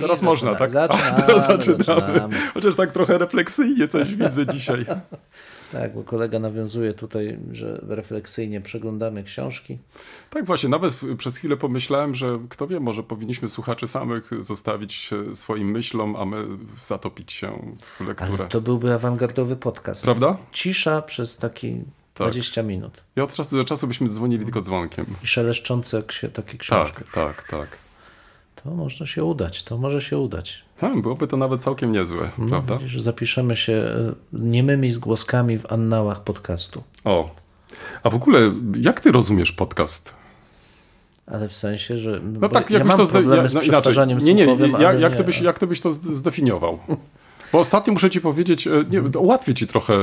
Teraz można, tak? Zaczynamy, A, teraz zaczynamy. zaczynamy. Chociaż tak trochę refleksyjnie coś widzę dzisiaj. Tak, bo kolega nawiązuje tutaj, że refleksyjnie przeglądamy książki. Tak właśnie, nawet przez chwilę pomyślałem, że kto wie, może powinniśmy słuchaczy samych zostawić swoim myślom, a my zatopić się w lekturę. Ale to byłby awangardowy podcast. Prawda? Cisza przez taki Tak. 20 minut. I od czasu do czasu byśmy dzwonili tylko dzwonkiem. I szeleszczące takie książki. Tak, tak, tak. To można się udać, to może się udać. Hmm, byłoby to nawet całkiem niezłe, No, prawda? widzisz, zapiszemy się e, niemymi zgłoskami w annałach podcastu. O. A w ogóle, jak ty rozumiesz podcast? Ale w sensie, że. No tak, ja jakbyś mam to ja- no inaczej. przetwarzaniem Nie, nie, słuchowym, jak, jak, nie. to byś, jak to byś to zdefiniował? Bo ostatnio muszę ci powiedzieć, e, nie, ułatwię ci trochę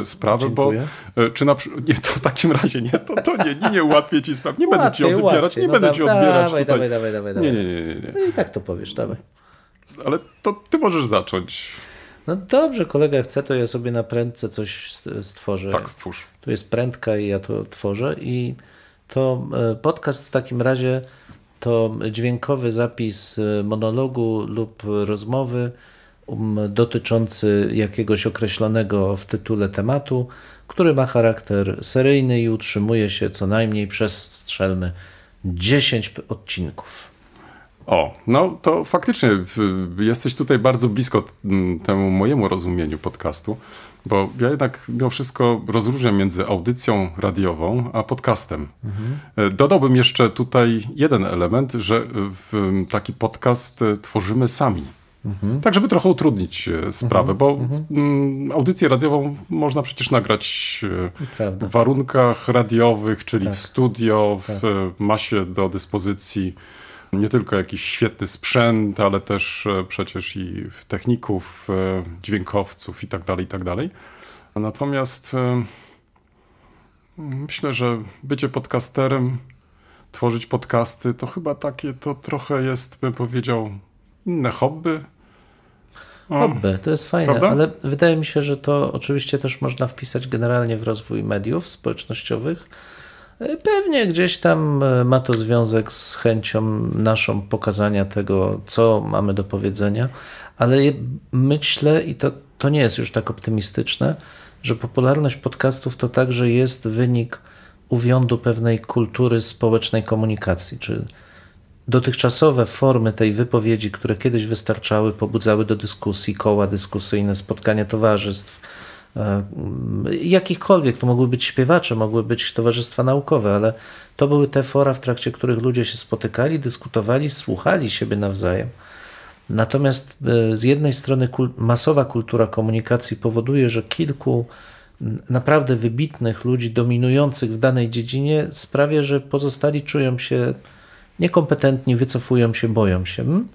e, sprawę, bo Dziękuję. e, czy na nie, to w takim razie nie, to, to nie, nie, nie ułatwię ci sprawy, nie będę ci odbierać, nie No będę da- ci odbierać dawaj, tutaj. dawaj, dawaj, dawaj, Nie, nie, nie, nie. No i tak to powiesz, dawaj. Ale to ty możesz zacząć. No dobrze, kolega chce, to ja sobie na prędce coś st- stworzę. Tak, stwórz. Tu jest prędka i ja to tworzę i to podcast w takim razie to dźwiękowy zapis monologu lub rozmowy dotyczący jakiegoś określonego w tytule tematu, który ma charakter seryjny i utrzymuje się co najmniej przez strzelmy 10 p- odcinków. O, no to faktycznie jesteś tutaj bardzo blisko temu mojemu rozumieniu podcastu, bo ja jednak mimo wszystko rozróżniam między audycją radiową a podcastem. E, Dodałbym jeszcze tutaj jeden element, że taki podcast e, tworzymy sami. Tak, żeby trochę utrudnić e, sprawę, bo mm, audycję radiową można przecież nagrać e, Prawda. w warunkach radiowych, czyli w studio, w, ma się do dyspozycji nie tylko jakiś świetny sprzęt, ale też e, przecież i techników, e, dźwiękowców i tak dalej, i tak dalej. Natomiast e, myślę, że bycie podcasterem, tworzyć podcasty, to chyba takie to trochę jest, bym powiedział, inne hobby. Hobby, to jest fajne, Prawda? ale wydaje mi się, że to oczywiście też można wpisać generalnie w rozwój mediów społecznościowych. E, Pewnie gdzieś tam e, ma to związek z chęcią naszą pokazania tego, co mamy do powiedzenia, ale myślę, i to, to nie jest już tak optymistyczne, że popularność podcastów to także jest wynik uwiądu pewnej kultury społecznej komunikacji, czy dotychczasowe formy tej wypowiedzi, które kiedyś wystarczały, pobudzały do dyskusji, koła dyskusyjne, spotkania towarzystw, e, jakichkolwiek, to mogły być śpiewacze, mogły być towarzystwa naukowe, ale to były te fora, w trakcie których ludzie się spotykali, dyskutowali, słuchali siebie nawzajem. Natomiast e, z jednej strony masowa kultura komunikacji powoduje, że kilku naprawdę wybitnych ludzi dominujących w danej dziedzinie sprawia, że pozostali czują się niekompetentni, wycofują się, boją się. Mm?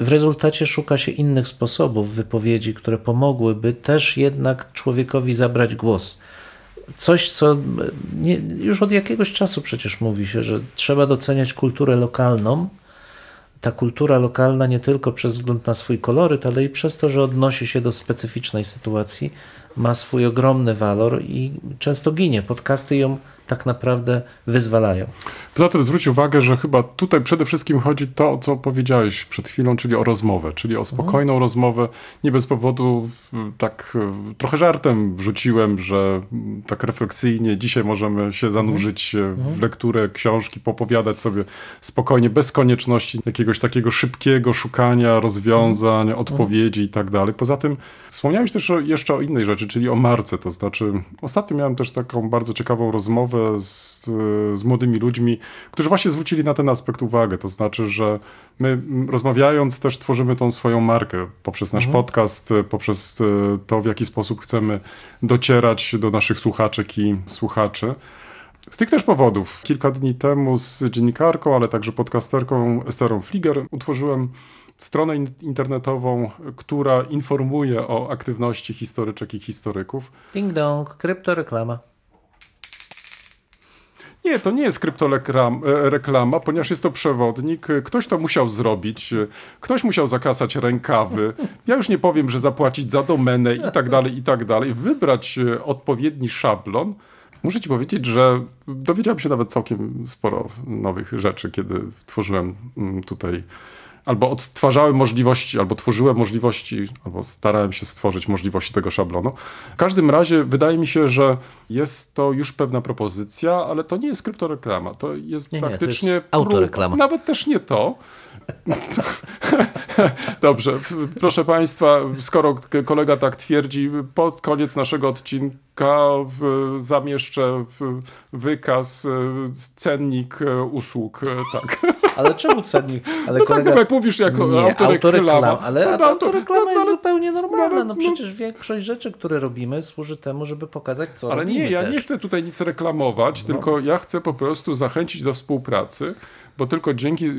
W rezultacie szuka się innych sposobów wypowiedzi, które pomogłyby też jednak człowiekowi zabrać głos. Coś, co m, nie, już od jakiegoś czasu przecież mówi się, że trzeba doceniać kulturę lokalną. Ta kultura lokalna nie tylko przez wzgląd na swój koloryt, ale i przez to, że odnosi się do specyficznej sytuacji, ma swój ogromny walor i często ginie. Podcasty ją tak naprawdę wyzwalają. Poza tym zwróć uwagę, że chyba tutaj przede wszystkim chodzi to, o co powiedziałeś przed chwilą, czyli o rozmowę, czyli o spokojną Mhm. rozmowę. Nie bez powodu y, tak y, trochę żartem wrzuciłem, że mm, tak refleksyjnie dzisiaj możemy się zanurzyć Mhm. y, w lekturę książki, popowiadać sobie spokojnie, bez konieczności jakiegoś takiego szybkiego szukania rozwiązań, Mhm. odpowiedzi i tak dalej. Poza tym wspomniałeś też jeszcze o innej rzeczy, czyli o marce, to znaczy ostatnio miałem też taką bardzo ciekawą rozmowę z, z młodymi ludźmi, którzy właśnie zwrócili na ten aspekt uwagę, to znaczy, że my rozmawiając też tworzymy tą swoją markę poprzez nasz podcast, y, poprzez y, to, w jaki sposób chcemy docierać do naszych słuchaczek i słuchaczy. Z tych też powodów kilka dni temu z dziennikarką, ale także podcasterką Esterą Fliger utworzyłem stronę in- internetową, która informuje o aktywności historyczek i historyków. Ding dong, kryptoreklama. Nie, to nie jest kryptoreklama, ponieważ jest to przewodnik. Ktoś to musiał zrobić, ktoś musiał zakasać rękawy. Ja już nie powiem, że zapłacić za domenę i tak dalej, i tak dalej. Wybrać e, odpowiedni szablon. Muszę ci powiedzieć, że dowiedziałem się nawet całkiem sporo nowych rzeczy, kiedy tworzyłem mm, tutaj albo odtwarzałem możliwości, albo tworzyłem możliwości, albo starałem się stworzyć możliwości tego szablonu. W każdym razie wydaje mi się, że jest to już pewna propozycja, ale to nie jest kryptoreklama. To jest Nie, nie, to praktycznie. jest autoreklama. Nawet też nie to. Dobrze, proszę Państwa, skoro kolega tak twierdzi, pod koniec naszego odcinka w, zamieszczę w, wykaz, e, cennik e, usług. e, Tak. Ale czemu cennik? Ale No kolega... tak, no jak mówisz jako Nie, autoreklama. autoreklama, ale No, no, autoreklama no, jest no, zupełnie normalna. no, No no. przecież większość rzeczy, które robimy, służy temu, żeby pokazać, co Ale robimy nie, ja też. nie chcę tutaj nic reklamować, No. tylko ja chcę po prostu zachęcić do współpracy, bo tylko dzięki e,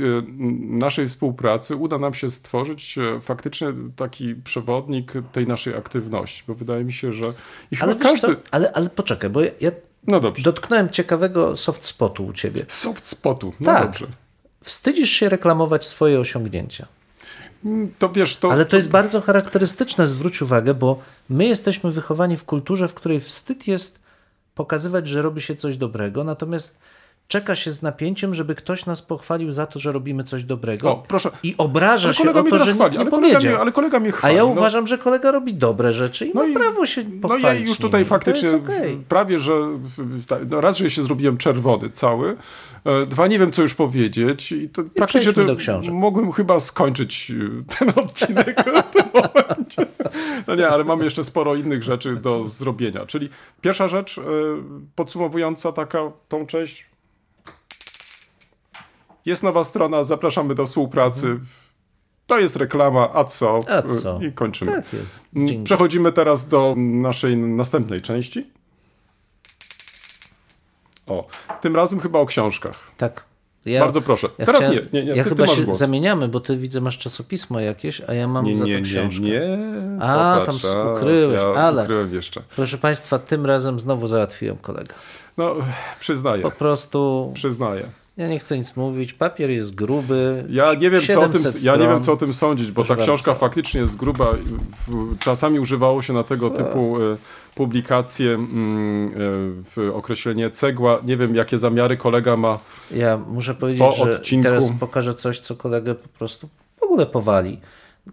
naszej współpracy uda nam się stworzyć e, faktycznie taki przewodnik tej naszej aktywności, bo wydaje mi się, że i Ale, każdy... co? ale, ale poczekaj, bo ja, ja No dotknąłem ciekawego soft spotu u ciebie. Soft spotu, no Tak. dobrze. Wstydzisz się reklamować swoje osiągnięcia. Mm, To wiesz, to... Ale to jest bardzo charakterystyczne, zwróć uwagę, bo my jesteśmy wychowani w kulturze, w której wstyd jest pokazywać, że robi się coś dobrego, natomiast czeka się z napięciem, żeby ktoś nas pochwalił za to, że robimy coś dobrego. O, proszę. I obraża Ale się kolega o mnie to, teraz że chwali, nie ale kolega, powiedział. mnie, ale kolega mnie A chwali. ja no. uważam, że kolega robi dobre rzeczy i No ma i- prawo się No pochwalić ja już tutaj nimi. faktycznie okej. prawie, że no raz, że się zrobiłem czerwony cały, e, dwa, nie wiem co już powiedzieć i to praktycznie przejdźmy to mogłem chyba skończyć e, ten odcinek w tym momencie. No nie, ale mamy jeszcze sporo innych rzeczy do zrobienia, czyli pierwsza rzecz e, podsumowująca taka tą część jest nowa strona, zapraszamy do współpracy. To jest reklama, a co? A co? I kończymy. Tak jest. Mm, Dzięki. Przechodzimy teraz do naszej następnej części. O, tym razem chyba o książkach. Tak. Ja, Bardzo proszę. ja Teraz chciałem- nie, nie, nie. Ja ty, chyba ty się głos. zamieniamy, bo ty widzę, masz czasopismo jakieś, a ja mam Nie, za to nie, nie, książkę. nie. A, Popatrz, tam ukryłeś, ja ale- ukryłem jeszcze. Proszę Państwa, tym razem znowu załatwiłem kolegę. No, przyznaję, Po prostu, przyznaję. Ja nie chcę nic mówić, papier jest gruby. Ja nie wiem, co o tym, 700 ja nie wiem, co o tym sądzić, bo Proszę ta książka bardzo. faktycznie jest gruba. Czasami używało się na tego typu e, publikacje mm, e, w określenie cegła. Nie wiem, jakie zamiary kolega ma. Ja muszę powiedzieć, Po że odcinku- teraz pokażę coś, co kolegę po prostu w ogóle powali.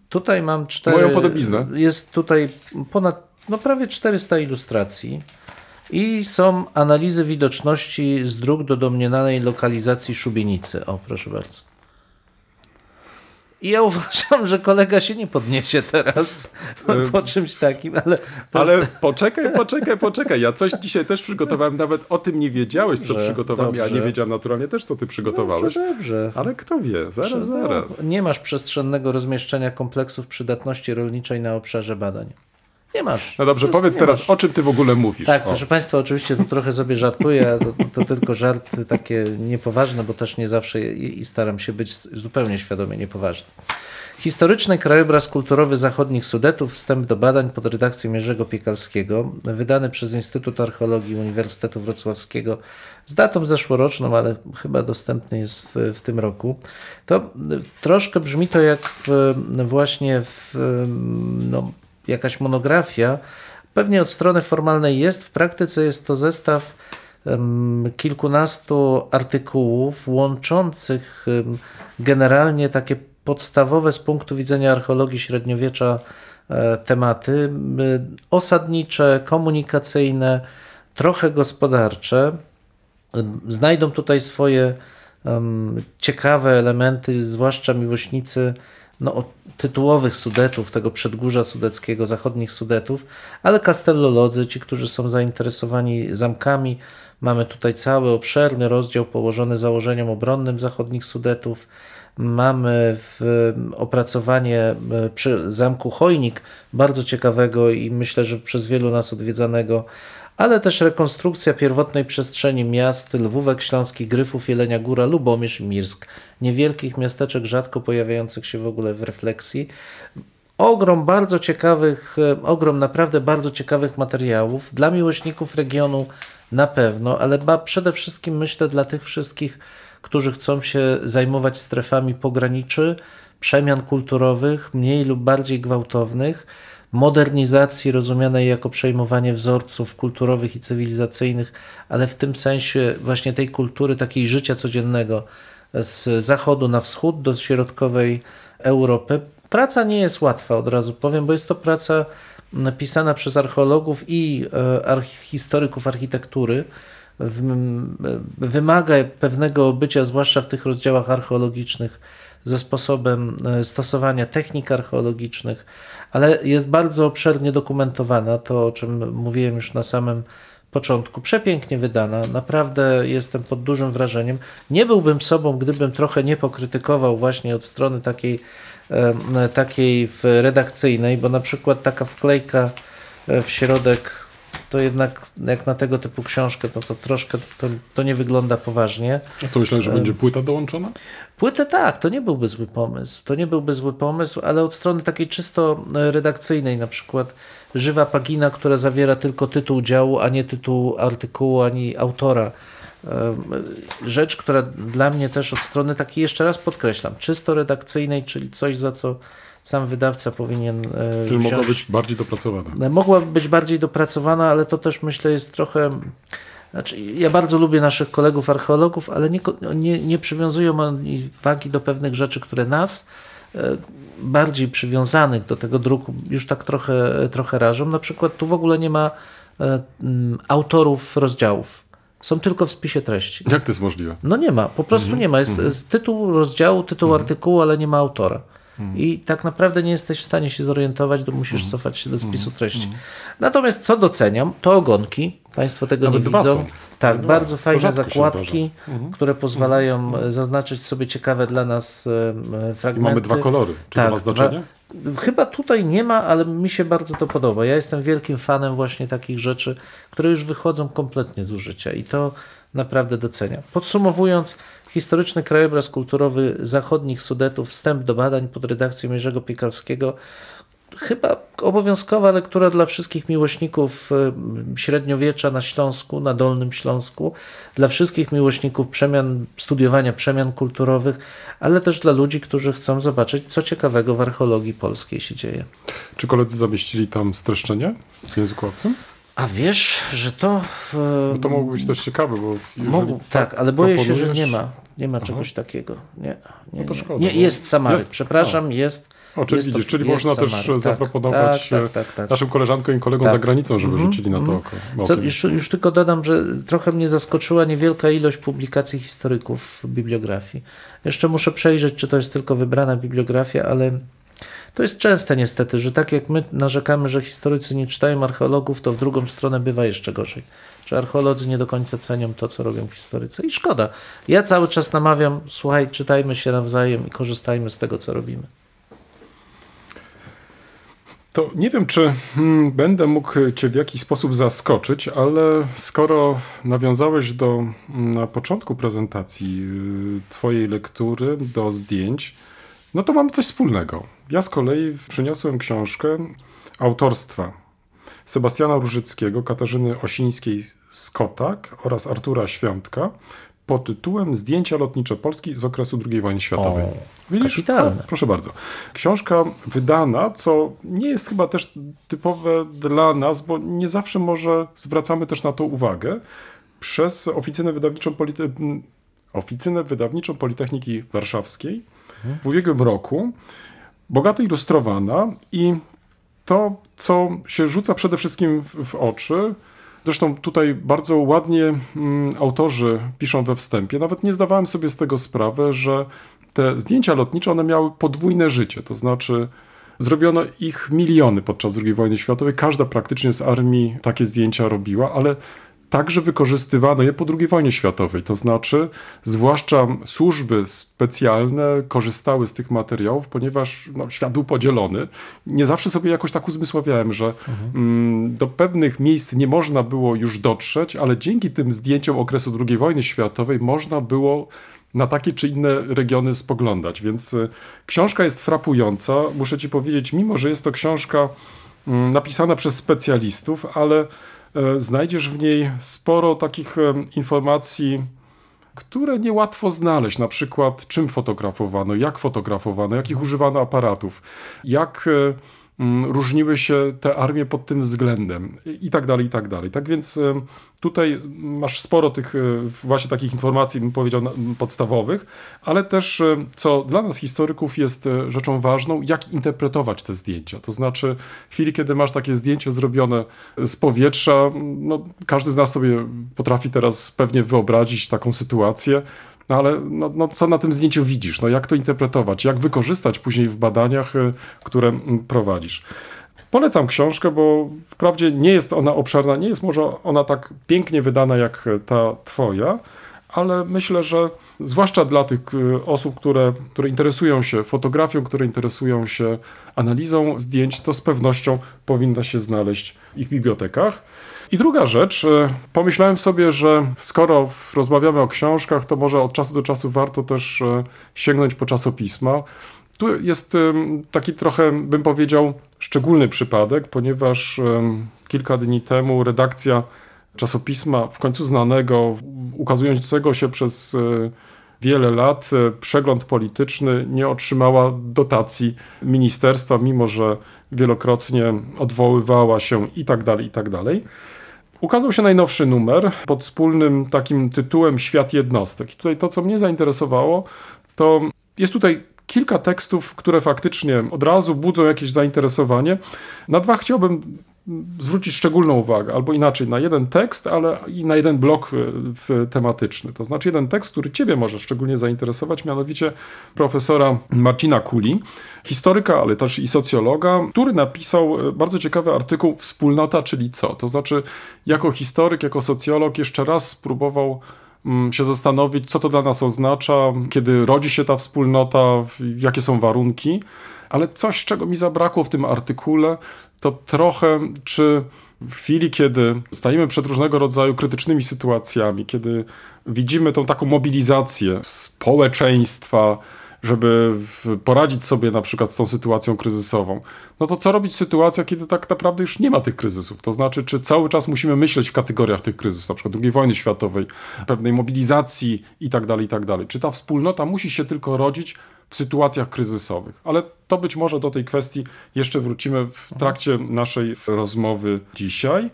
Tutaj mam cztery... Moją podobiznę. Jest tutaj ponad, no prawie 400 ilustracji i są analizy widoczności z dróg do domniemanej lokalizacji szubienicy. O, proszę bardzo. I ja uważam, że kolega się nie podniesie teraz po, czymś takim, ale... Ale poczekaj, poczekaj, poczekaj. Ja coś dzisiaj też przygotowałem. Nawet o tym nie wiedziałeś, co Dobrze, przygotowałem. Ja dobrze. nie wiedziałem naturalnie też, co ty przygotowałeś. Dobrze, dobrze. Ale kto wie? Zaraz, No, zaraz. Nie masz przestrzennego rozmieszczenia kompleksów przydatności rolniczej na obszarze badań. Nie masz. No dobrze, powiedz teraz, masz. o czym ty w ogóle mówisz. Tak, o. proszę Państwa, oczywiście tu trochę sobie żartuję, a to, to tylko żarty takie niepoważne, bo też nie zawsze i, i staram się być zupełnie świadomie niepoważny. Historyczny krajobraz kulturowy zachodnich Sudetów, wstęp do badań pod redakcją Jerzego Piekalskiego, wydany przez Instytut Archeologii Uniwersytetu Wrocławskiego z datą zeszłoroczną, ale chyba dostępny jest w, w tym roku. To y, troszkę brzmi to jak w, właśnie w, no, jakaś monografia. Pewnie od strony formalnej jest, w praktyce jest to zestaw kilkunastu artykułów łączących generalnie takie podstawowe z punktu widzenia archeologii średniowiecza e, tematy osadnicze, komunikacyjne, trochę gospodarcze. Znajdą tutaj swoje ciekawe elementy, zwłaszcza miłośnicy no, tytułowych Sudetów, tego przedgórza sudeckiego, zachodnich Sudetów, ale kastellolodzy, ci, którzy są zainteresowani zamkami. Mamy tutaj cały obszerny rozdział położony założeniom obronnym zachodnich Sudetów. Mamy w, opracowanie e, przy zamku Chojnik, bardzo ciekawego i myślę, że przez wielu nas odwiedzanego, ale też rekonstrukcja pierwotnej przestrzeni miast, Lwówek Śląskich, Gryfów, Jelenia Góra, Lubomierz i Mirsk. Niewielkich miasteczek, rzadko pojawiających się w ogóle w refleksji. Ogrom bardzo ciekawych, e, ogrom naprawdę bardzo ciekawych materiałów dla miłośników regionu na pewno, ale przede wszystkim myślę dla tych wszystkich, którzy chcą się zajmować strefami pograniczy, przemian kulturowych, mniej lub bardziej gwałtownych, modernizacji rozumianej jako przejmowanie wzorców kulturowych i cywilizacyjnych, ale w tym sensie właśnie tej kultury takiej życia codziennego z zachodu na wschód do środkowej Europy. Praca nie jest łatwa, od razu powiem, bo jest to praca napisana przez archeologów i e, historyków architektury. Wymaga pewnego bycia, zwłaszcza w tych rozdziałach archeologicznych, ze sposobem e, stosowania technik archeologicznych, ale jest bardzo obszernie dokumentowana, to o czym mówiłem już na samym początku. Przepięknie wydana, naprawdę jestem pod dużym wrażeniem. Nie byłbym sobą, gdybym trochę nie pokrytykował właśnie od strony takiej, takiej redakcyjnej, bo na przykład taka wklejka e, w środek to jednak jak na tego typu książkę, to, to troszkę to, to nie wygląda poważnie. A co myślałeś, że będzie płyta dołączona? Płytę tak, to nie byłby zły pomysł. To nie byłby zły pomysł, ale od strony takiej czysto e, redakcyjnej, na przykład żywa pagina, która zawiera tylko tytuł działu, a nie tytuł artykułu, ani autora. E, Rzecz, która dla mnie też od strony takiej, jeszcze raz podkreślam, czysto redakcyjnej, czyli coś, za co sam wydawca powinien e, Czyli mogła wziąć być bardziej dopracowana. Mogłaby być bardziej dopracowana, ale to też myślę jest trochę. Znaczy, ja bardzo lubię naszych kolegów archeologów, ale nie, nie, nie przywiązują oni wagi do pewnych rzeczy, które nas e, bardziej przywiązanych do tego druku już tak trochę, trochę rażą. Na przykład tu w ogóle nie ma e, autorów rozdziałów. Są tylko w spisie treści. Jak to jest możliwe? No nie ma, po prostu nie ma. Jest, jest tytuł rozdziału, tytuł artykułu, ale nie ma autora. I tak naprawdę nie jesteś w stanie się zorientować, to musisz cofać się do spisu treści. Natomiast co doceniam, to ogonki. Państwo tego Nawet nie widzą. są. Tak, bardzo fajne zakładki, które pozwalają e, zaznaczyć sobie ciekawe dla nas e, fragmenty. mamy dwa kolory. Czy Tak, to ma znaczenie? Chyba tutaj nie ma, ale mi się bardzo to podoba. Ja jestem wielkim fanem właśnie takich rzeczy, które już wychodzą kompletnie z użycia i to naprawdę doceniam. Podsumowując, historyczny krajobraz kulturowy zachodnich Sudetów, wstęp do badań pod redakcją Jerzego Piekalskiego, chyba obowiązkowa lektura dla wszystkich miłośników e, średniowiecza na Śląsku, na Dolnym Śląsku, dla wszystkich miłośników przemian, studiowania przemian kulturowych, ale też dla ludzi, którzy chcą zobaczyć, co ciekawego w archeologii polskiej się dzieje. Czy koledzy zamieścili tam streszczenie w języku obcym? A wiesz, że to. w- No to mogłoby być też ciekawe, bo jeżeli Mogło, tak, ale boję się, że nie ma. Nie ma czegoś takiego. Nie, nie, No to szkoda, nie jest Samaryk, jest- przepraszam, jest. O, czyli jest widzisz, czyli jest można też Samaryk, tak, zaproponować tak, e, tak, tak, tak. naszym koleżankom i kolegom Tak. za granicą, żeby rzucili na to oko. Co, już, już tylko dodam, że trochę mnie zaskoczyła niewielka ilość publikacji historyków w bibliografii. Jeszcze muszę przejrzeć, czy to jest tylko wybrana bibliografia, ale to jest częste niestety, że tak jak my narzekamy, że historycy nie czytają archeologów, to w drugą stronę bywa jeszcze gorzej. Że archeolodzy nie do końca cenią to, co robią historycy. I szkoda. Ja cały czas namawiam, słuchaj, czytajmy się nawzajem i korzystajmy z tego, co robimy. To nie wiem, czy hmm, będę mógł Cię w jakiś sposób zaskoczyć, ale skoro nawiązałeś do mm, na początku prezentacji y, Twojej lektury do zdjęć, no to mamy coś wspólnego. Ja z kolei przyniosłem książkę autorstwa Sebastiana Różyckiego, Katarzyny Osińskiej-Skotak oraz Artura Świątka pod tytułem Zdjęcia lotnicze Polski z okresu II wojny światowej. O, kapitalne. A, proszę bardzo. Książka wydana, co nie jest chyba też typowe dla nas, bo nie zawsze może zwracamy też na to uwagę, przez oficynę wydawniczą, Polite- oficynę wydawniczą Politechniki Warszawskiej w ubiegłym roku. Bogato ilustrowana i to, co się rzuca przede wszystkim w, w oczy, Zresztą tutaj bardzo ładnie mm, autorzy piszą we wstępie. Nawet nie zdawałem sobie z tego sprawy, że te zdjęcia lotnicze one miały podwójne życie. To znaczy, zrobiono ich miliony podczas II wojny światowej. Każda praktycznie z armii takie zdjęcia robiła, ale także wykorzystywano je po II wojnie światowej. To znaczy, zwłaszcza służby specjalne korzystały z tych materiałów, ponieważ no, świat był podzielony. Nie zawsze sobie jakoś tak uzmysławiałem, że mhm. mm, do pewnych miejsc nie można było już dotrzeć, ale dzięki tym zdjęciom okresu II wojny światowej można było na takie czy inne regiony spoglądać. Więc y, książka jest frapująca. Muszę ci powiedzieć, mimo że jest to książka mm, napisana przez specjalistów, ale znajdziesz w niej sporo takich e, informacji, które niełatwo znaleźć. Na przykład, czym fotografowano, jak fotografowano, jakich używano aparatów, jak e, różniły się te armie pod tym względem i tak dalej, i tak dalej. Tak więc tutaj masz sporo tych właśnie takich informacji, bym powiedział, podstawowych, ale też, co dla nas historyków jest rzeczą ważną, jak interpretować te zdjęcia. To znaczy, w chwili, kiedy masz takie zdjęcie zrobione z powietrza, no, każdy z nas sobie potrafi teraz pewnie wyobrazić taką sytuację, no ale no, no, co na tym zdjęciu widzisz? No, jak to interpretować? Jak wykorzystać później w badaniach, y, które prowadzisz? Polecam książkę, bo wprawdzie nie jest ona obszerna, nie jest może ona tak pięknie wydana jak ta twoja, ale myślę, że zwłaszcza dla tych y, osób, które, które interesują się fotografią, które interesują się analizą zdjęć, to z pewnością powinna się znaleźć w ich bibliotekach. I druga rzecz, e, pomyślałem sobie, że skoro rozmawiamy o książkach, to może od czasu do czasu warto też e, sięgnąć po czasopisma. Tu jest taki trochę, bym powiedział, szczególny przypadek, ponieważ kilka dni temu redakcja czasopisma, w końcu znanego, ukazującego się przez e, wiele lat, przegląd polityczny nie otrzymała dotacji ministerstwa, mimo że wielokrotnie odwoływała się i tak dalej, i tak dalej. Ukazał się najnowszy numer pod wspólnym takim tytułem Świat jednostek. I tutaj to, co mnie zainteresowało, to jest tutaj kilka tekstów, które faktycznie od razu budzą jakieś zainteresowanie. Na dwa chciałbym zwrócić szczególną uwagę, albo inaczej, na jeden tekst, ale i na jeden blok e, tematyczny. To znaczy jeden tekst, który Ciebie może szczególnie zainteresować, mianowicie profesora Marcina Kuli, historyka, ale też i socjologa, który napisał e, bardzo ciekawy artykuł Wspólnota, czyli co? To znaczy, jako historyk, jako socjolog, jeszcze raz spróbował mm, się zastanowić, co to dla nas oznacza, kiedy rodzi się ta wspólnota, jakie są warunki. Ale coś, czego mi zabrakło w tym artykule, to trochę czy w chwili, kiedy stajemy przed różnego rodzaju krytycznymi sytuacjami, kiedy widzimy tą taką mobilizację społeczeństwa, żeby poradzić sobie na przykład z tą sytuacją kryzysową, no to co robić w sytuacjach, kiedy tak naprawdę już nie ma tych kryzysów? To znaczy, czy cały czas musimy myśleć w kategoriach tych kryzysów, na przykład II wojny światowej, pewnej mobilizacji i tak dalej, i tak dalej. Czy ta wspólnota musi się tylko rodzić w sytuacjach kryzysowych. Ale to być może do tej kwestii jeszcze wrócimy w trakcie naszej rozmowy dzisiaj.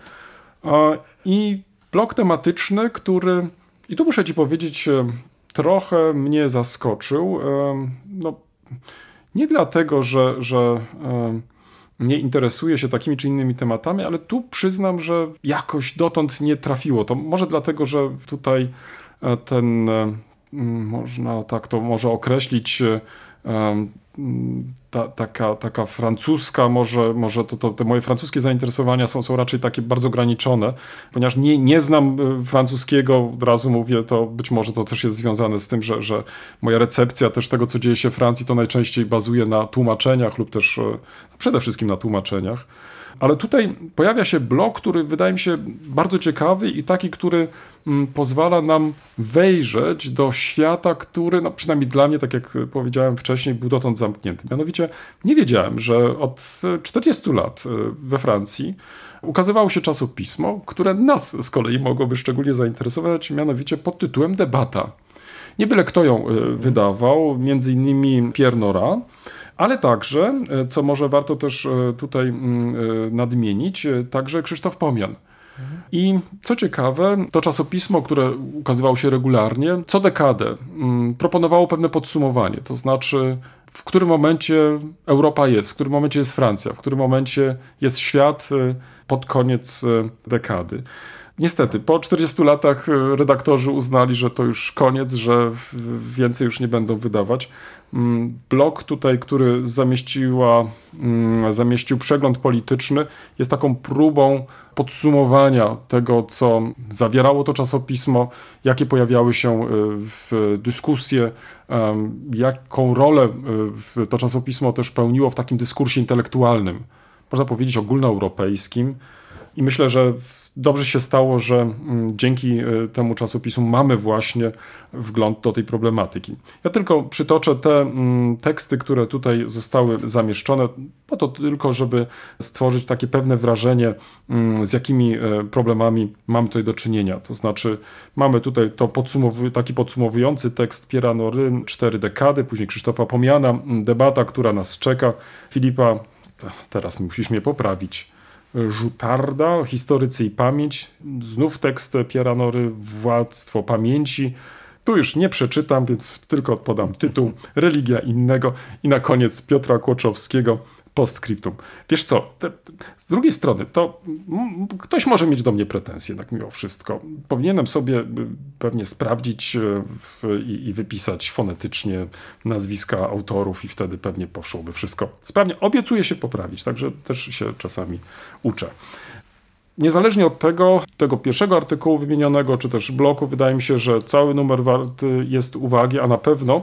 I blok tematyczny, który, i tu muszę Ci powiedzieć, e, trochę mnie zaskoczył. E, no, nie dlatego, że, że e, nie interesuje się takimi czy innymi tematami, ale tu przyznam, że jakoś dotąd nie trafiło. To może dlatego, że tutaj ten można tak to może określić, e, ta, taka, taka francuska, może, może to, to, te moje francuskie zainteresowania są, są raczej takie bardzo ograniczone, ponieważ nie, nie znam e, francuskiego, od razu mówię, to być może to też jest związane z tym, że, że moja recepcja też tego, co dzieje się w Francji, to najczęściej bazuje na tłumaczeniach lub też e, przede wszystkim na tłumaczeniach. Ale tutaj pojawia się blok, który wydaje mi się bardzo ciekawy i taki, który pozwala nam wejrzeć do świata, który, no przynajmniej dla mnie, tak jak powiedziałem wcześniej, był dotąd zamknięty. Mianowicie nie wiedziałem, że od 40 lat e, we Francji ukazywało się czasopismo, które nas z kolei mogłoby szczególnie zainteresować, mianowicie pod tytułem Debata. Nie byle kto ją e, wydawał, między innymi Pierre Nora, ale także, e, co może warto też e, tutaj mm, e, nadmienić, także Krzysztof Pomian. I co ciekawe, to czasopismo, które ukazywało się regularnie, co dekadę mm, proponowało pewne podsumowanie, to znaczy w którym momencie Europa jest, w którym momencie jest Francja, w którym momencie jest świat y, pod koniec y, dekady. Niestety, po 40 latach y, redaktorzy uznali, że to już koniec, że więcej już nie będą wydawać. Mm, blok tutaj, który zamieściła, mm, zamieścił przegląd polityczny, jest taką próbą podsumowania tego, co zawierało to czasopismo, jakie pojawiały się y, w dyskusje, jaką rolę y, to czasopismo też pełniło w takim dyskursie intelektualnym, można powiedzieć ogólnoeuropejskim. I myślę, że dobrze się stało, że mm, dzięki e, temu czasopisu mamy właśnie wgląd do tej problematyki. Ja tylko przytoczę te mm, teksty, które tutaj zostały zamieszczone, po to tylko, żeby stworzyć takie pewne wrażenie, mm, z jakimi e, problemami mamy tutaj do czynienia. To znaczy, mamy tutaj to podsumowy, taki podsumowujący tekst Piera Noryn, cztery dekady, później Krzysztofa Pomiana, debata, która nas czeka, Filipa, teraz musisz mnie poprawić, Żutarda, Historycy i Pamięć. Znów tekst Piera Nory, Władztwo Pamięci. Tu już nie przeczytam, więc tylko podam tytuł. Religia innego. I na koniec Piotra Kłoczowskiego, postscriptum. Wiesz co, te, z drugiej strony, to ktoś może mieć do mnie pretensje, tak mimo wszystko. Powinienem sobie y, pewnie sprawdzić y, w, i, i, wypisać fonetycznie nazwiska autorów i wtedy pewnie poszłoby wszystko sprawnie. Obiecuję się poprawić, także też się czasami uczę. Niezależnie od tego, tego pierwszego artykułu wymienionego, czy też bloku, wydaje mi się, że cały numer warty jest uwagi, a na pewno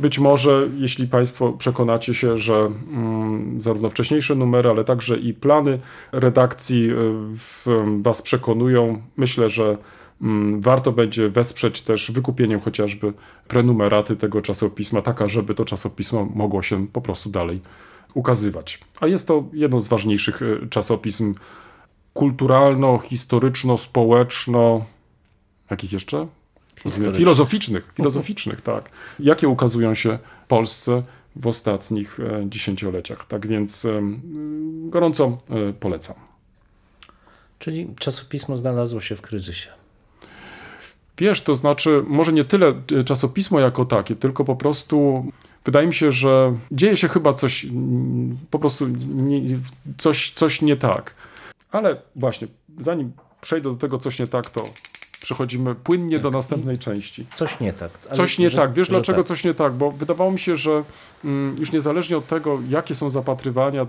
być może, jeśli Państwo przekonacie się, że mm, zarówno wcześniejsze numery, ale także i plany redakcji y, w, Was przekonują, myślę, że mm, warto będzie wesprzeć też wykupieniem chociażby prenumeraty tego czasopisma, taka, żeby to czasopismo mogło się po prostu dalej ukazywać. A jest to jedno z ważniejszych y, czasopism kulturalno, historyczno, społeczno. Jakich jeszcze? Filozoficznych, filozoficznych, tak. Jakie ukazują się Polsce w ostatnich e, dziesięcioleciach. Tak więc e, gorąco e, polecam. Czyli czasopismo znalazło się w kryzysie. Wiesz, to znaczy, może nie tyle czasopismo jako takie, tylko po prostu wydaje mi się, że dzieje się chyba coś, po prostu nie, coś, coś nie tak. Ale właśnie, zanim przejdę do tego, coś nie tak, to przechodzimy płynnie tak. do następnej części. Coś nie tak. coś nie że, tak. Wiesz dlaczego tak. coś nie tak? Bo wydawało mi się, że mm, już niezależnie od tego, jakie są zapatrywania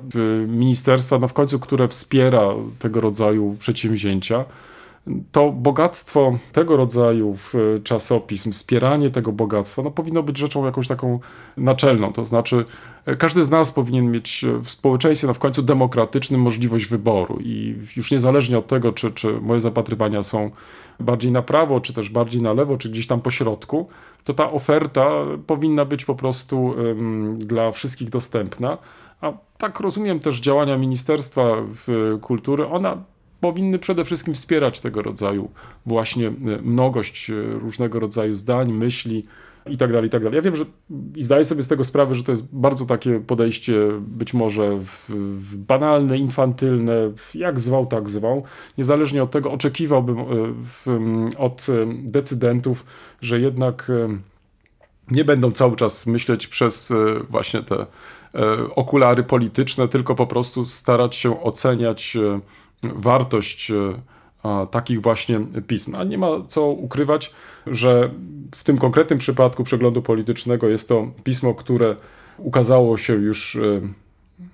ministerstwa, no w końcu, które wspiera tego rodzaju przedsięwzięcia, to bogactwo tego rodzaju czasopism, wspieranie tego bogactwa, no powinno być rzeczą jakąś taką naczelną. To znaczy, e, każdy z nas powinien mieć w społeczeństwie, no w końcu demokratycznym, możliwość wyboru. I już niezależnie od tego, czy, czy moje zapatrywania są bardziej na prawo, czy też bardziej na lewo, czy gdzieś tam po środku, to ta oferta powinna być po prostu dla wszystkich dostępna. A tak rozumiem też działania Ministerstwa Kultury. Ona powinny przede wszystkim wspierać tego rodzaju właśnie e, mnogość e, różnego rodzaju zdań, myśli i tak dalej, i tak dalej. Ja wiem, że i zdaję sobie z tego sprawę, że to jest bardzo takie podejście być może w, w banalne, infantylne, jak zwał, tak zwał. Niezależnie od tego oczekiwałbym e, w, od decydentów, że jednak nie będą cały czas myśleć przez właśnie te okulary polityczne, tylko po prostu starać się oceniać wartość e, takich właśnie pism. A nie ma co ukrywać, że w tym konkretnym przypadku przeglądu politycznego jest to pismo, które ukazało się już, e,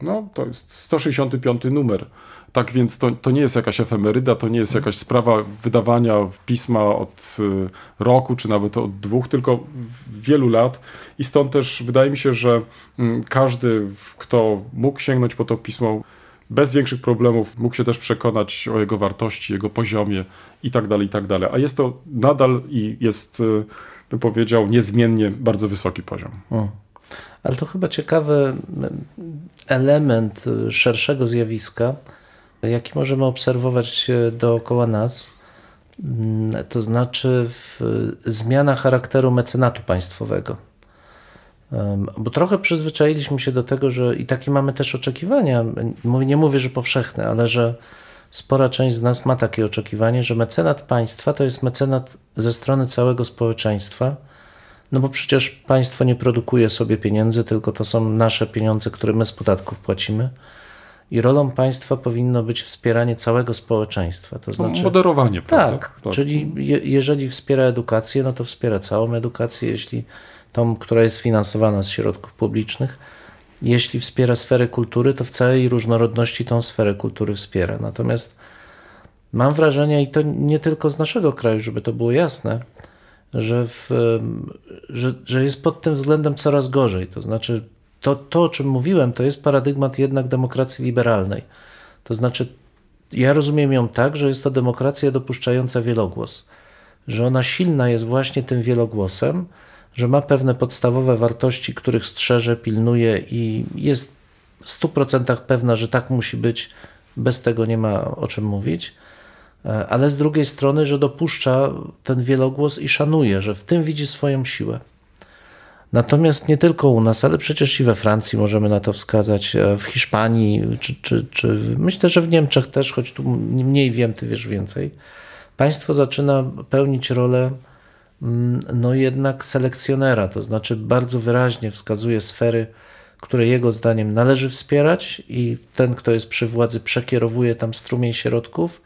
no to jest 165 numer. Tak więc to, to nie jest jakaś efemeryda, to nie jest jakaś sprawa wydawania pisma od e, roku, czy nawet od dwóch, tylko wielu lat. I stąd też wydaje mi się, że mm, każdy, kto mógł sięgnąć po to pismo, bez większych problemów mógł się też przekonać o jego wartości, jego poziomie i tak dalej, i tak. A jest to nadal i jest, y, bym powiedział, niezmiennie bardzo wysoki poziom. O. Ale to chyba ciekawy element szerszego zjawiska, jaki możemy obserwować dookoła nas, mm, to znaczy zmiana charakteru mecenatu państwowego. Bo trochę przyzwyczailiśmy się do tego, że i takie mamy też oczekiwania. Nie mówię, że powszechne, ale że spora część z nas ma takie oczekiwanie, że mecenat państwa to jest mecenat ze strony całego społeczeństwa, no bo przecież państwo nie produkuje sobie pieniędzy, tylko to są nasze pieniądze, które my z podatków płacimy. I rolą państwa powinno być wspieranie całego społeczeństwa. To znaczy, Moderowanie, prawda? tak, czyli je, jeżeli wspiera edukację, no to wspiera całą edukację, jeśli tą, która jest finansowana z środków publicznych. Jeśli wspiera sferę kultury, to w całej różnorodności tą sferę kultury wspiera. Natomiast mam wrażenie, i to nie tylko z naszego kraju, żeby to było jasne, że, w, że, że jest pod tym względem coraz gorzej. To znaczy, to, to, o czym mówiłem, to jest paradygmat jednak demokracji liberalnej. To znaczy, ja rozumiem ją tak, że jest to demokracja dopuszczająca wielogłos, że ona silna jest właśnie tym wielogłosem, że ma pewne podstawowe wartości, których strzeże, pilnuje i jest w 100% pewna, że tak musi być, bez tego nie ma o czym mówić, e, ale z drugiej strony, że dopuszcza ten wielogłos i szanuje, że w tym widzi swoją siłę. Natomiast nie tylko u nas, ale przecież i we Francji możemy na to wskazać, e, w Hiszpanii, czy, czy, czy myślę, że w Niemczech też, choć tu mniej wiem, ty wiesz więcej. Państwo zaczyna pełnić rolę no jednak selekcjonera, to znaczy bardzo wyraźnie wskazuje sfery, które jego zdaniem należy wspierać i ten, kto jest przy władzy, przekierowuje tam strumień środków,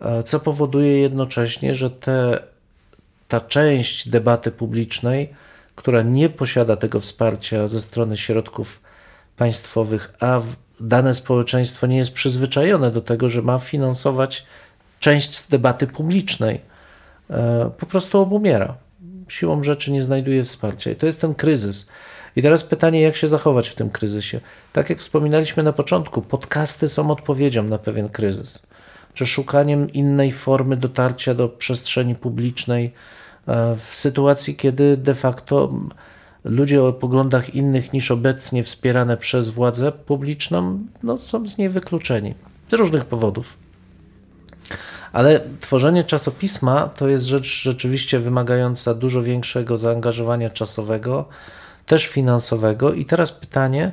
e, co powoduje jednocześnie, że te, ta część debaty publicznej, która nie posiada tego wsparcia ze strony środków państwowych, a dane społeczeństwo nie jest przyzwyczajone do tego, że ma finansować część z debaty publicznej, po prostu obumiera. Siłą rzeczy nie znajduje wsparcia. I to jest ten kryzys. I teraz pytanie, jak się zachować w tym kryzysie? Tak jak wspominaliśmy na początku, podcasty są odpowiedzią na pewien kryzys, czy szukaniem innej formy dotarcia do przestrzeni publicznej, E, w sytuacji, kiedy de facto ludzie o poglądach innych niż obecnie wspierane przez władzę publiczną no, są z niej wykluczeni z różnych powodów. Ale tworzenie czasopisma to jest rzecz rzeczywiście wymagająca dużo większego zaangażowania czasowego, też finansowego. I teraz pytanie,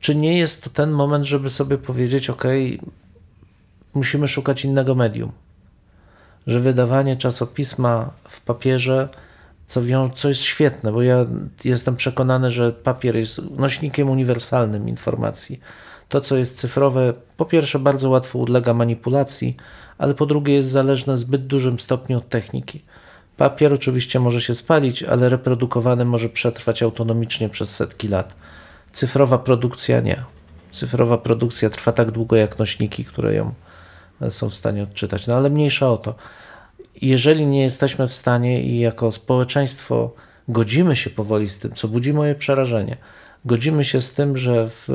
czy nie jest to ten moment, żeby sobie powiedzieć: OK, musimy szukać innego medium? że wydawanie czasopisma w papierze, co, wią, co jest świetne, bo ja jestem przekonany, że papier jest nośnikiem uniwersalnym informacji. To, co jest cyfrowe, po pierwsze, bardzo łatwo ulega manipulacji, ale po drugie, jest zależne w zbyt dużym stopniu od techniki. Papier oczywiście może się spalić, ale reprodukowany może przetrwać autonomicznie przez setki lat. Cyfrowa produkcja nie. Cyfrowa produkcja trwa tak długo jak nośniki, które ją są w stanie odczytać. No ale mniejsza o to. Jeżeli nie jesteśmy w stanie i jako społeczeństwo godzimy się powoli z tym, co budzi moje przerażenie, godzimy się z tym, że, w,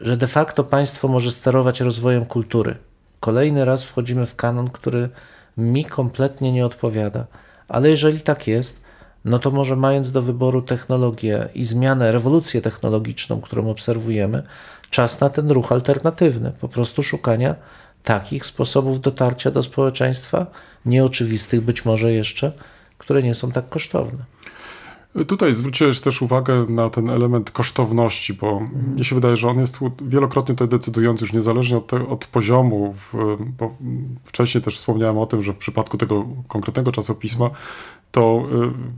że de facto państwo może sterować rozwojem kultury. Kolejny raz wchodzimy w kanon, który mi kompletnie nie odpowiada. Ale jeżeli tak jest, no to może mając do wyboru technologię i zmianę, rewolucję technologiczną, którą obserwujemy, czas na ten ruch alternatywny, po prostu szukania takich sposobów dotarcia do społeczeństwa, nieoczywistych być może jeszcze, które nie są tak kosztowne. Tutaj zwróciłeś też uwagę na ten element kosztowności, bo mhm. mnie się wydaje, że on jest wielokrotnie tutaj decydujący, już niezależnie od, te, od poziomu. Bo wcześniej też wspomniałem o tym, że w przypadku tego konkretnego czasopisma to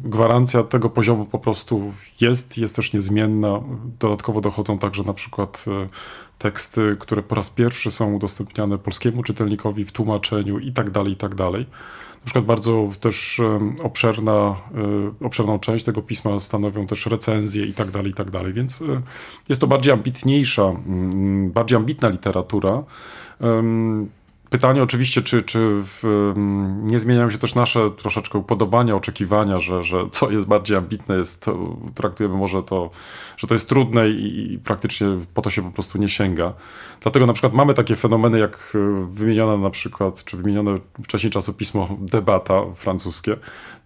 y, gwarancja tego poziomu po prostu jest, jest też niezmienna. Dodatkowo dochodzą także na przykład y, teksty, które po raz pierwszy są udostępniane polskiemu czytelnikowi w tłumaczeniu i tak dalej, i tak dalej. Na przykład bardzo też obszerna, y, obszerną część tego pisma stanowią też recenzje i tak dalej, i tak dalej. Więc jest to bardziej ambitniejsza, mm, bardziej ambitna literatura. Pytanie oczywiście, czy, czy w, nie zmieniają się też nasze troszeczkę upodobania, oczekiwania, że, że co jest bardziej ambitne, jest, traktujemy może to, że to jest trudne i, i, praktycznie po to się po prostu nie sięga. Dlatego na przykład mamy takie fenomeny jak e, wymienione na przykład, czy wymienione wcześniej czasopismo Debata francuskie,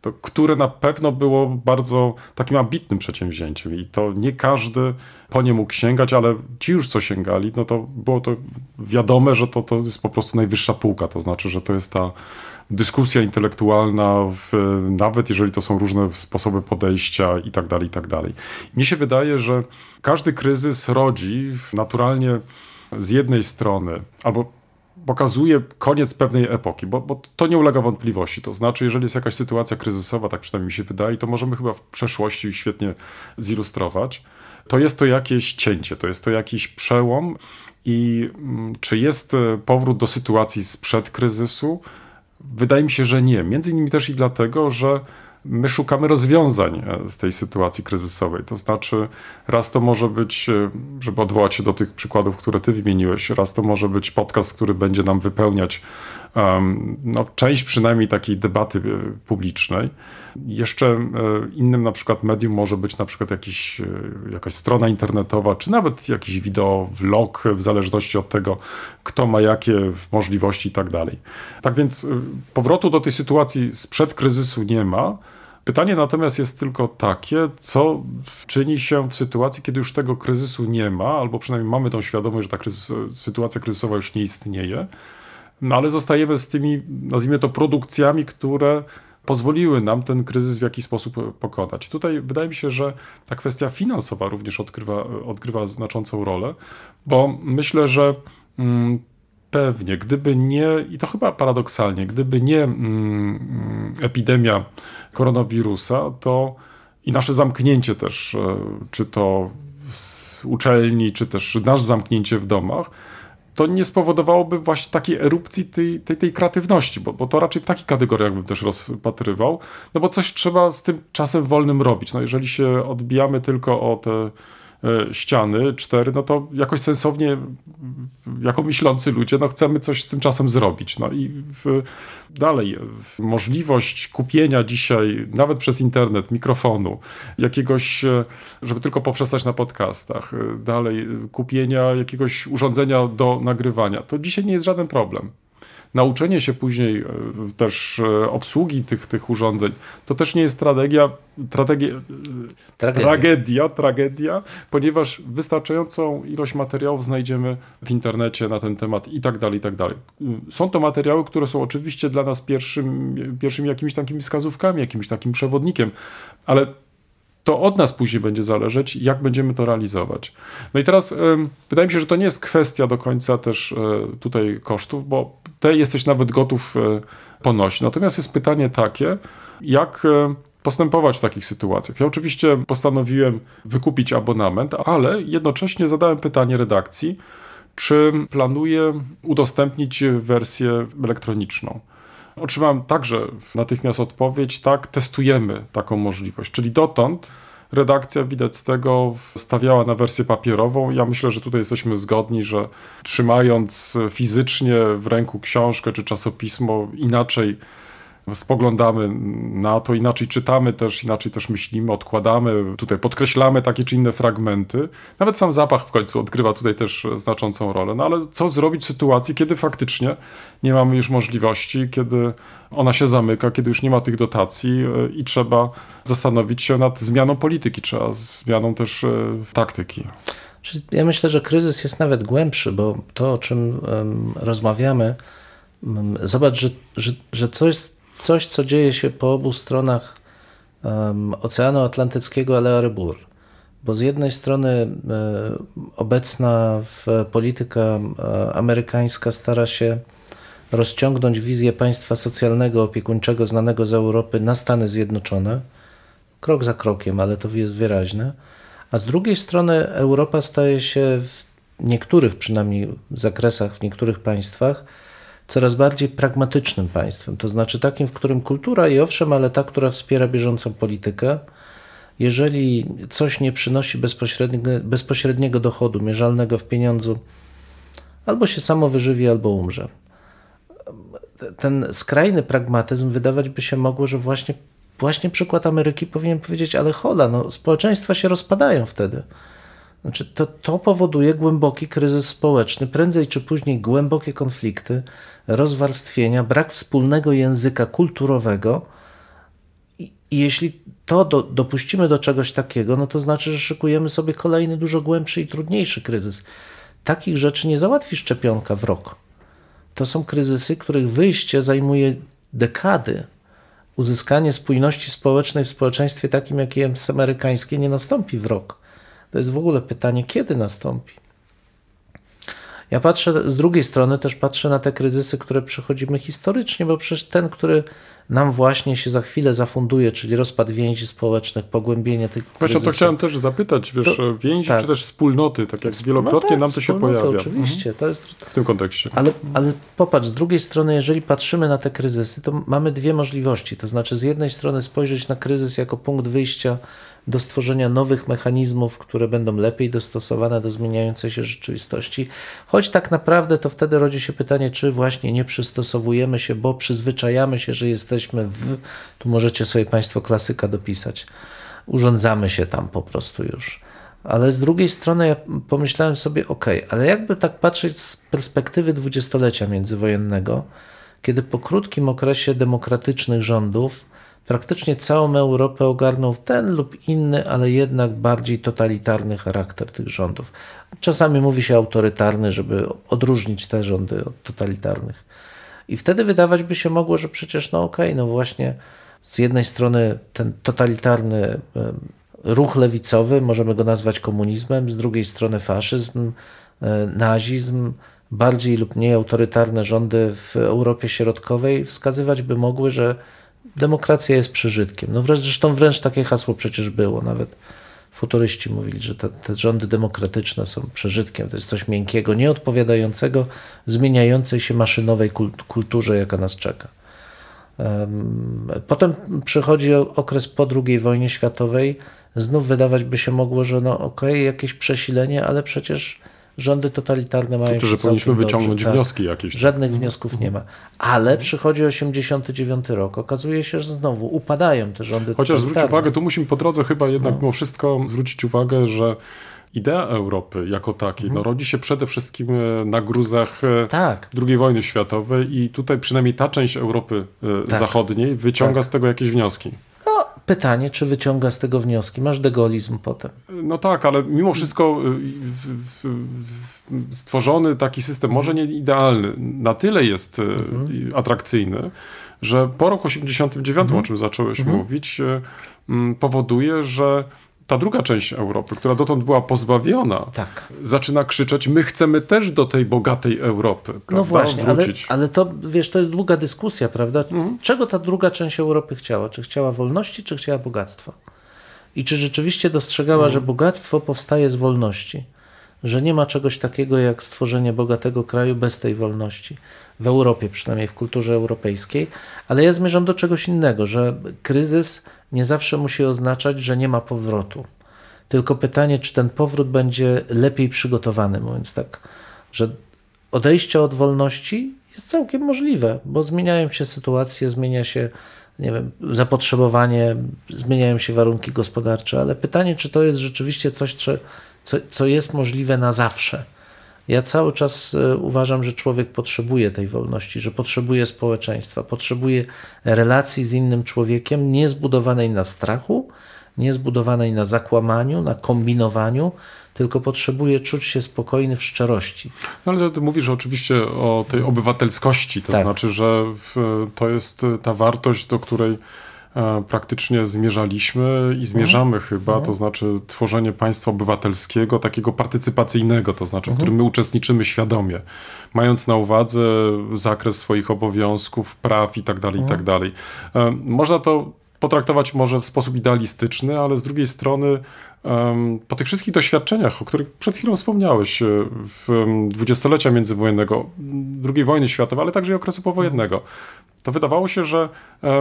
to, które na pewno było bardzo takim ambitnym przedsięwzięciem i to nie każdy po nie mógł sięgać, ale ci już co sięgali, no to było to wiadome, że to, to jest po prostu najwyższa półka, to znaczy, że to jest ta dyskusja intelektualna, w, nawet jeżeli to są różne sposoby podejścia i tak dalej, i tak dalej. Mnie się wydaje, że każdy kryzys rodzi naturalnie z jednej strony, albo pokazuje koniec pewnej epoki, bo, bo, to nie ulega wątpliwości. To znaczy, jeżeli jest jakaś sytuacja kryzysowa, tak przynajmniej mi się wydaje, to możemy chyba w przeszłości świetnie zilustrować. To jest to jakieś cięcie, to jest to jakiś przełom i mm, czy jest e, powrót do sytuacji sprzed kryzysu? Wydaje mi się, że nie. Między innymi też i dlatego, że my szukamy rozwiązań e, z tej sytuacji kryzysowej. To znaczy, raz to może być, e, żeby odwołać się do tych przykładów, które ty wymieniłeś, raz to może być podcast, który będzie nam wypełniać um, no, część przynajmniej takiej debaty publicznej. Jeszcze innym na przykład medium może być na przykład jakiś, jakaś strona internetowa, czy nawet jakiś wideo, vlog, w zależności od tego, kto ma jakie możliwości i tak dalej. Tak więc powrotu do tej sytuacji sprzed kryzysu nie ma. Pytanie natomiast jest tylko takie, co czyni się w sytuacji, kiedy już tego kryzysu nie ma, albo przynajmniej mamy tą świadomość, że ta kryzys, sytuacja kryzysowa już nie istnieje, no ale zostajemy z tymi, nazwijmy to, produkcjami, które pozwoliły nam ten kryzys w jakiś sposób pokonać. Tutaj wydaje mi się, że ta kwestia finansowa również odgrywa, odgrywa znaczącą rolę, bo myślę, że mm, pewnie, gdyby nie, i to chyba paradoksalnie, gdyby nie mm, epidemia koronawirusa, to i nasze zamknięcie też, e, czy to z uczelni, czy też nasze zamknięcie w domach, to nie spowodowałoby właśnie takiej erupcji tej, tej, tej kreatywności, bo, bo to raczej w takich kategoriach bym też rozpatrywał, no bo coś trzeba z tym czasem wolnym robić. No jeżeli się odbijamy tylko o te E, ściany, cztery, no to jakoś sensownie, jako myślący ludzie, no chcemy coś z tym czasem zrobić. No i w, dalej, w możliwość kupienia dzisiaj, nawet przez internet, mikrofonu, jakiegoś, e, żeby tylko poprzestać na podcastach, e, dalej, kupienia jakiegoś urządzenia do nagrywania, to dzisiaj nie jest żaden problem nauczenie się później e, też e, obsługi tych, tych urządzeń, to też nie jest tragedia, tragedia, tragedia. tragedia, tragedia, ponieważ wystarczającą ilość materiałów znajdziemy w internecie na ten temat i tak dalej, i tak dalej. Są to materiały, które są oczywiście dla nas pierwszym, pierwszymi jakimiś takimi wskazówkami, jakimś takim przewodnikiem, ale to od nas później będzie zależeć, jak będziemy to realizować. No i teraz wydaje mi się, że to nie jest kwestia do końca też y, tutaj kosztów, bo te jesteś nawet gotów y, ponosić. Natomiast jest pytanie takie, jak postępować w takich sytuacjach. Ja oczywiście postanowiłem wykupić abonament, ale jednocześnie zadałem pytanie redakcji, czy planuję udostępnić wersję elektroniczną. Otrzymałem także natychmiast odpowiedź, tak, testujemy taką możliwość. Czyli dotąd redakcja, widać z tego, stawiała na wersję papierową. Ja myślę, że tutaj jesteśmy zgodni, że trzymając fizycznie w ręku książkę czy czasopismo, inaczej spoglądamy na to, inaczej czytamy też, inaczej też myślimy, odkładamy, tutaj podkreślamy takie czy inne fragmenty. Nawet sam zapach w końcu odgrywa tutaj też znaczącą rolę. No ale co zrobić w sytuacji, kiedy faktycznie nie mamy już możliwości, kiedy ona się zamyka, kiedy już nie ma tych dotacji e, i trzeba zastanowić się nad zmianą polityki, trzeba zmianą też e, taktyki. Ja myślę, że kryzys jest nawet głębszy, bo to, o czym rozmawiamy, um, zobacz, że, że, że to jest coś, co dzieje się po obu stronach um, Oceanu Atlantyckiego, ale Arybur. Bo z jednej strony e, obecna polityka e, amerykańska stara się rozciągnąć wizję państwa socjalnego, opiekuńczego, znanego z Europy na Stany Zjednoczone, krok za krokiem, ale to jest wyraźne. A z drugiej strony Europa staje się w niektórych przynajmniej zakresach, w niektórych państwach, coraz bardziej pragmatycznym państwem, to znaczy takim, w którym kultura i owszem, ale ta, która wspiera bieżącą politykę, jeżeli coś nie przynosi bezpośredniego, dochodu mierzalnego w pieniądzu, albo się samo wyżywi, albo umrze. Ten skrajny pragmatyzm wydawać by się mogło, że właśnie, właśnie przykład Ameryki powinien powiedzieć, ale hola, no, społeczeństwa się rozpadają wtedy. Znaczy, to, to powoduje głęboki kryzys społeczny, prędzej czy później głębokie konflikty, rozwarstwienia, brak wspólnego języka kulturowego. I, jeśli to do, dopuścimy do czegoś takiego, no to znaczy, że szykujemy sobie kolejny, dużo głębszy i trudniejszy kryzys. Takich rzeczy nie załatwi szczepionka w rok. To są kryzysy, których wyjście zajmuje dekady. Uzyskanie spójności społecznej w społeczeństwie takim, jakie jest amerykańskie, nie nastąpi w rok. To jest w ogóle pytanie, kiedy nastąpi. Ja patrzę z drugiej strony, też patrzę na te kryzysy, które przechodzimy historycznie, bo przecież ten, który nam właśnie się za chwilę zafunduje, czyli rozpad więzi społecznych, pogłębienie tych Właśnie o kryzysów. to chciałem też zapytać, wiesz, To- więzi tak. czy też wspólnoty, tak jak wielokrotnie tak, nam to się pojawia Oczywiście, to jest Mhm. w tym kontekście. ale, ale popatrz, z drugiej strony, jeżeli patrzymy na te kryzysy, to mamy dwie możliwości. To znaczy, z jednej strony spojrzeć na kryzys jako punkt wyjścia do stworzenia nowych mechanizmów, które będą lepiej dostosowane do zmieniającej się rzeczywistości, choć tak naprawdę to wtedy rodzi się pytanie, czy właśnie nie przystosowujemy się, bo przyzwyczajamy się, że jesteśmy w. Tu możecie sobie Państwo klasyka dopisać. Urządzamy się tam po prostu już. Ale z drugiej strony ja pomyślałem sobie, ok, ale jakby tak patrzeć z perspektywy dwudziestolecia międzywojennego, kiedy po krótkim okresie demokratycznych rządów praktycznie całą Europę ogarnął ten lub inny, ale jednak bardziej totalitarny charakter tych rządów. Czasami mówi się autorytarny, żeby odróżnić te rządy od totalitarnych. I wtedy wydawać by się mogło, że przecież no okej, no właśnie z jednej strony ten totalitarny ruch lewicowy, możemy go nazwać komunizmem, z drugiej strony faszyzm, e, nazizm, bardziej lub mniej autorytarne rządy w Europie Środkowej wskazywać by mogły, że demokracja jest przeżytkiem. No wręcz, zresztą wręcz takie hasło przecież było, nawet futuryści mówili, że te, te rządy demokratyczne są przeżytkiem, to jest coś miękkiego, nieodpowiadającego zmieniającej się maszynowej kult- kulturze, jaka nas czeka. Em, Potem przychodzi okres po II wojnie światowej. Znów wydawać by się mogło, że no okej, jakieś przesilenie, ale przecież rządy totalitarne mają To, się że powinniśmy wyciągnąć dobrze, tak. wnioski jakieś. Żadnych wniosków nie ma. Ale przychodzi 89 rok. Okazuje się, że znowu upadają te rządy Chociaż zwróć uwagę, tu musimy po drodze chyba jednak No. mimo wszystko zwrócić uwagę, że idea Europy jako takiej Mhm. no, rodzi się przede wszystkim e, na gruzach e, Tak. II wojny światowej i tutaj przynajmniej ta część Europy e, Tak. zachodniej wyciąga z tego jakieś wnioski. Pytanie, czy wyciąga z tego wnioski. Masz degolizm potem. No tak, ale mimo wszystko y, w- w- stworzony taki system, może nie idealny, na tyle jest y, Mhm. atrakcyjny, że po roku 89, Mhm. o czym zacząłeś mówić, y, mm, powoduje, że ta druga część Europy, która dotąd była pozbawiona, Tak. zaczyna krzyczeć, my chcemy też do tej bogatej Europy, prawda? No właśnie, ale, wrócić. ale to, wiesz, to jest długa dyskusja, prawda? Mhm. Czego ta druga część Europy chciała? Czy chciała wolności, czy chciała bogactwa? I czy rzeczywiście dostrzegała, Mhm. że bogactwo powstaje z wolności? Że nie ma czegoś takiego jak stworzenie bogatego kraju bez tej wolności. W Europie, przynajmniej w kulturze europejskiej. Ale ja zmierzam do czegoś innego, że kryzys nie zawsze musi oznaczać, że nie ma powrotu. Tylko pytanie, czy ten powrót będzie lepiej przygotowany, mówiąc tak, że odejście od wolności jest całkiem możliwe, bo zmieniają się sytuacje, zmienia się nie wiem, zapotrzebowanie, zmieniają się warunki gospodarcze, ale pytanie, czy to jest rzeczywiście coś, co, co, jest możliwe na zawsze. Ja cały czas e, uważam, że człowiek potrzebuje tej wolności, że potrzebuje społeczeństwa, potrzebuje relacji z innym człowiekiem, nie zbudowanej na strachu, nie zbudowanej na zakłamaniu, na kombinowaniu, tylko potrzebuje czuć się spokojny w szczerości. No ale ty mówisz oczywiście o tej obywatelskości, to Tak. znaczy, że to jest ta wartość, do której praktycznie zmierzaliśmy i zmierzamy chyba, to znaczy tworzenie państwa obywatelskiego, takiego partycypacyjnego, to znaczy, w którym my uczestniczymy świadomie, mając na uwadze zakres swoich obowiązków, praw i tak dalej, i tak dalej. E, Można to potraktować może w sposób idealistyczny, ale z drugiej strony po tych wszystkich doświadczeniach, o których przed chwilą wspomniałeś, e, w dwudziestolecia międzywojennego, II wojny światowej, ale także i okresu powojennego, to wydawało się, że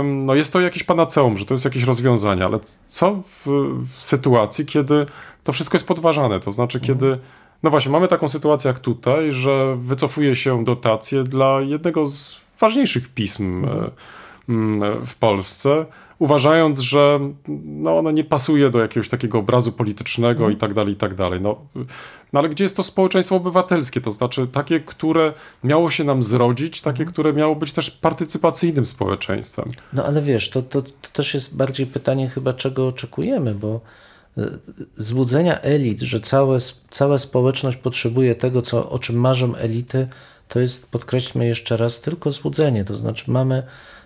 no jest to jakieś panaceum, że to jest jakieś rozwiązanie, ale co w, w sytuacji, kiedy to wszystko jest podważane, to znaczy kiedy no właśnie, mamy taką sytuację jak tutaj, że wycofuje się dotacje dla jednego z ważniejszych pism e, mm, w Polsce, uważając, że no, ono nie pasuje do jakiegoś takiego obrazu politycznego i tak dalej, i tak dalej. No, no ale gdzie jest to społeczeństwo obywatelskie? To znaczy takie, które miało się nam zrodzić, takie, które miało być też partycypacyjnym społeczeństwem. No ale wiesz, to, to, to też jest bardziej pytanie chyba, czego oczekujemy, bo e, złudzenia elit, że całe, cała społeczność potrzebuje tego, co, o czym marzą elity, to jest, podkreślmy jeszcze raz, tylko złudzenie. To znaczy mamy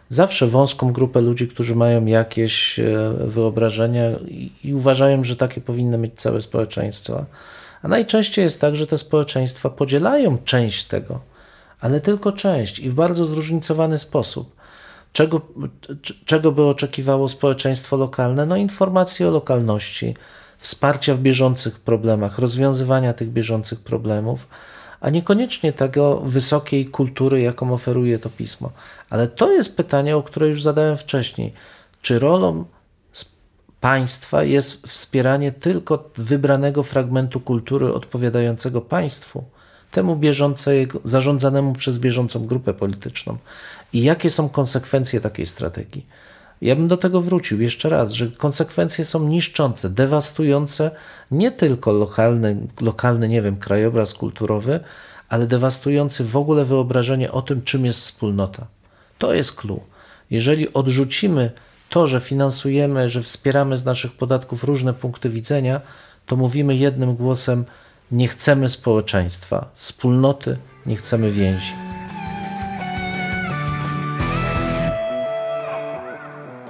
zawsze wąską grupę ludzi, którzy mają jakieś e, wyobrażenia i, uważają, że takie powinny mieć całe społeczeństwa. A najczęściej jest tak, że te społeczeństwa podzielają część tego, ale tylko część i w bardzo zróżnicowany sposób. Czego, czego by oczekiwało społeczeństwo lokalne? No, informacji o lokalności, wsparcia w bieżących problemach, rozwiązywania tych bieżących problemów, a niekoniecznie tego wysokiej kultury, jaką oferuje to pismo. Ale to jest pytanie, o które już zadałem wcześniej. Czy rolą państwa jest wspieranie tylko wybranego fragmentu kultury odpowiadającego państwu, temu bieżącego, zarządzanemu przez bieżącą grupę polityczną? I jakie są konsekwencje takiej strategii? Ja bym do tego wrócił jeszcze raz, że konsekwencje są niszczące, dewastujące nie tylko lokalny, lokalny, nie wiem, krajobraz kulturowy, ale dewastujący w ogóle wyobrażenie o tym, czym jest wspólnota. To jest clue. Jeżeli odrzucimy to, że finansujemy, że wspieramy z naszych podatków różne punkty widzenia, to mówimy jednym głosem: nie chcemy społeczeństwa, wspólnoty, nie chcemy więzi.